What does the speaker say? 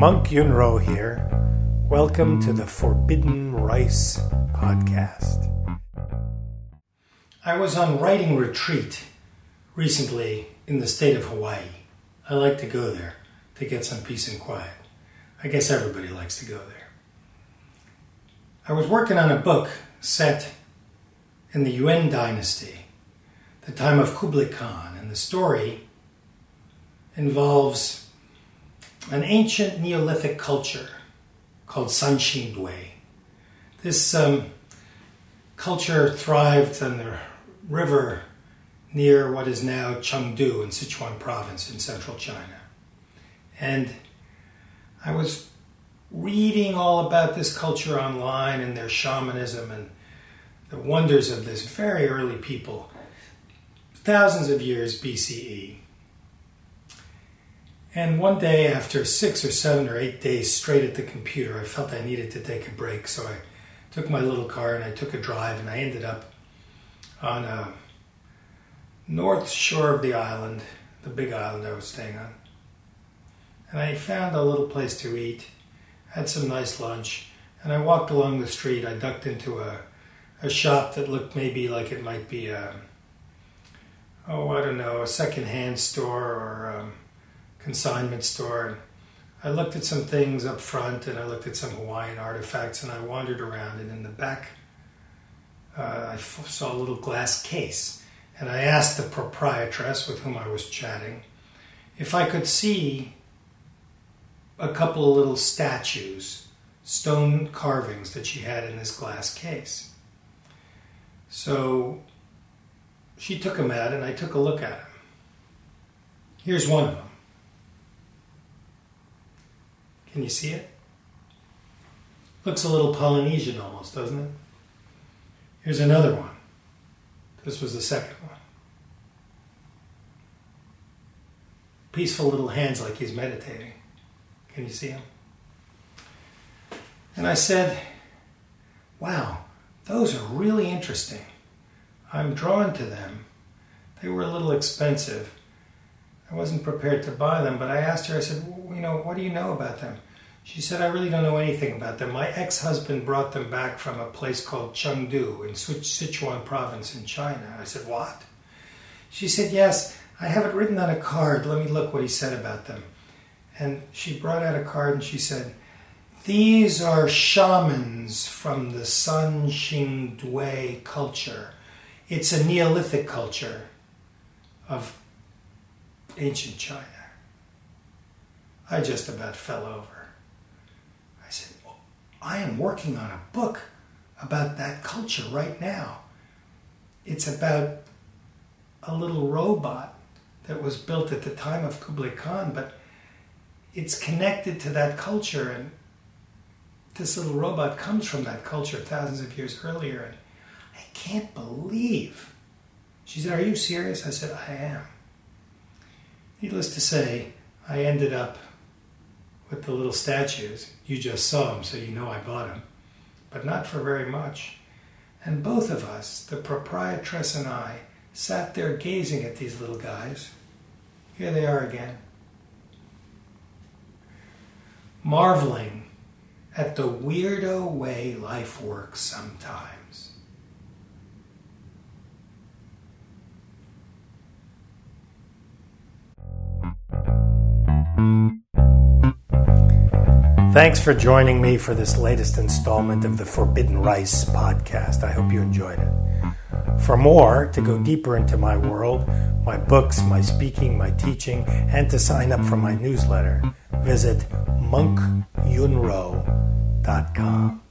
Monk Yunrou here. Welcome to the Forbidden Rice podcast. I was on writing retreat recently in the state of Hawaii. I like to go there to get some peace and quiet. I guess everybody likes to go there. I was working on a book set in the Yuan dynasty, the time of Kublai Khan, and the story involves an ancient Neolithic culture called Sanxingdui. This um, culture thrived on the river near what is now Chengdu in Sichuan province in central China. And I was reading all about this culture online and their shamanism and the wonders of this very early people, thousands of years BCE. And one day, after six or seven or eight days straight at the computer, I felt I needed to take a break. So I took my little car and I took a drive, and I ended up on a north shore of the island, the big island I was staying on. And I found a little place to eat, had some nice lunch, and I walked along the street. I ducked into a, a shop that looked maybe like it might be a, oh, I don't know, a secondhand store or. Um, consignment store. And I looked at some things up front and I looked at some Hawaiian artifacts and I wandered around. And in the back, uh, I f- saw a little glass case. And I asked the proprietress with whom I was chatting if I could see a couple of little statues, stone carvings that she had in this glass case. So she took them out and I took a look at them. Here's one of them. Can you see it? Looks a little Polynesian almost, doesn't it? Here's another one. This was the second one. Peaceful little hands like he's meditating. Can you see him? And I said, Wow, those are really interesting. I'm drawn to them. They were a little expensive, I wasn't prepared to buy them, but I asked her, I said, well, you know, what do you know about them? She said, I really don't know anything about them. My ex husband brought them back from a place called Chengdu in Sichuan province in China. I said, What? She said, Yes, I have it written on a card. Let me look what he said about them. And she brought out a card and she said, These are shamans from the Sun Sanxingdui culture. It's a Neolithic culture of ancient China. I just about fell over. I said, well, I am working on a book about that culture right now. It's about a little robot that was built at the time of Kublai Khan, but it's connected to that culture, and this little robot comes from that culture thousands of years earlier. And I can't believe. She said, Are you serious? I said, I am. Needless to say, I ended up with the little statues. You just saw them, so you know I bought them, but not for very much. And both of us, the proprietress and I, sat there gazing at these little guys. Here they are again. Marveling at the weirdo way life works sometimes. Thanks for joining me for this latest installment of the Forbidden Rice podcast. I hope you enjoyed it. For more, to go deeper into my world, my books, my speaking, my teaching, and to sign up for my newsletter, visit monkyunrou.com.